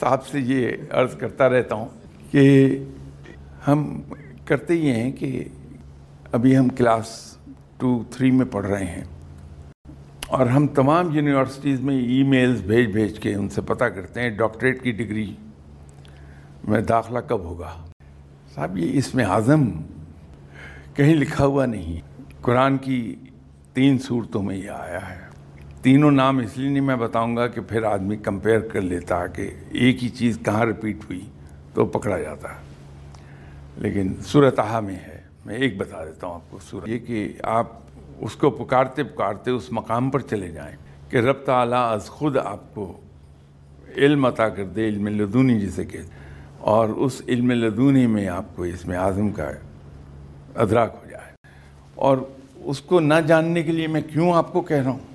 صاحب سے یہ عرض کرتا رہتا ہوں کہ ہم کرتے یہ ہیں کہ ابھی ہم کلاس ٹو تھری میں پڑھ رہے ہیں اور ہم تمام یونیورسٹیز میں ای میلز بھیج بھیج کے ان سے پتہ کرتے ہیں ڈاکٹریٹ کی ڈگری میں داخلہ کب ہوگا۔ صاحب، یہ اس میں اعظم کہیں لکھا ہوا نہیں۔ قرآن کی تین صورتوں میں یہ آیا ہے۔ تینوں نام اس لیے نہیں میں بتاؤں گا کہ پھر آدمی کمپیئر کر لیتا کہ ایک ہی چیز کہاں رپیٹ ہوئی تو پکڑا جاتا لیکن صورتحا میں ہے، میں ایک بتا دیتا ہوں آپ کو صورت۔ یہ کہ آپ اس کو پکارتے پکارتے اس مقام پر چلے جائیں کہ رب تعالیٰ از خود آپ کو علم عطا کر دے، علم لدونی جسے کہ۔ اور اس علم لدونی میں آپ کو اس میں اعظم کا ادراک ہو جائے۔ اور اس کو نہ جاننے کے لیے میں کیوں آپ کو کہہ رہا ہوں؟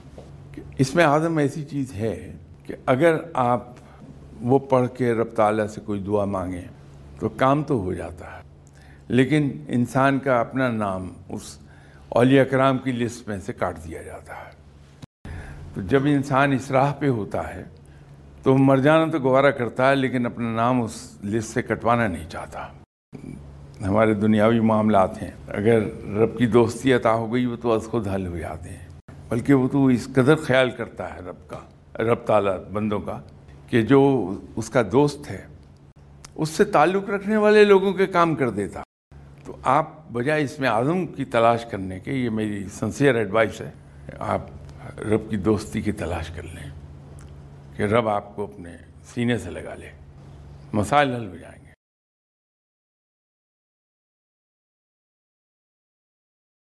اس میں اعظم ایسی چیز ہے کہ اگر آپ وہ پڑھ کے رب تعالیٰ سے کوئی دعا مانگیں تو کام تو ہو جاتا ہے، لیکن انسان کا اپنا نام اس اولیاء کرام کی لسٹ میں سے کاٹ دیا جاتا ہے۔ تو جب انسان اس راہ پہ ہوتا ہے تو مر جانا تو گوارہ کرتا ہے، لیکن اپنا نام اس لسٹ سے کٹوانا نہیں چاہتا۔ ہمارے دنیاوی معاملات ہیں۔ اگر رب کی دوستی عطا ہو گئی وہ تو از خود حل ہو جاتے ہیں۔ بلکہ وہ تو اس قدر خیال کرتا ہے رب کا، رب تعالیٰ بندوں کا، کہ جو اس کا دوست ہے، اس سے تعلق رکھنے والے لوگوں کے کام کر دیتا۔ تو آپ بجائے اس میں اعظم کی تلاش کرنے کے، یہ میری سنسیئر ایڈوائس ہے، آپ رب کی دوستی کی تلاش کر لیں کہ رب آپ کو اپنے سینے سے لگا لے، مسائل حل ہو جائیں۔ گے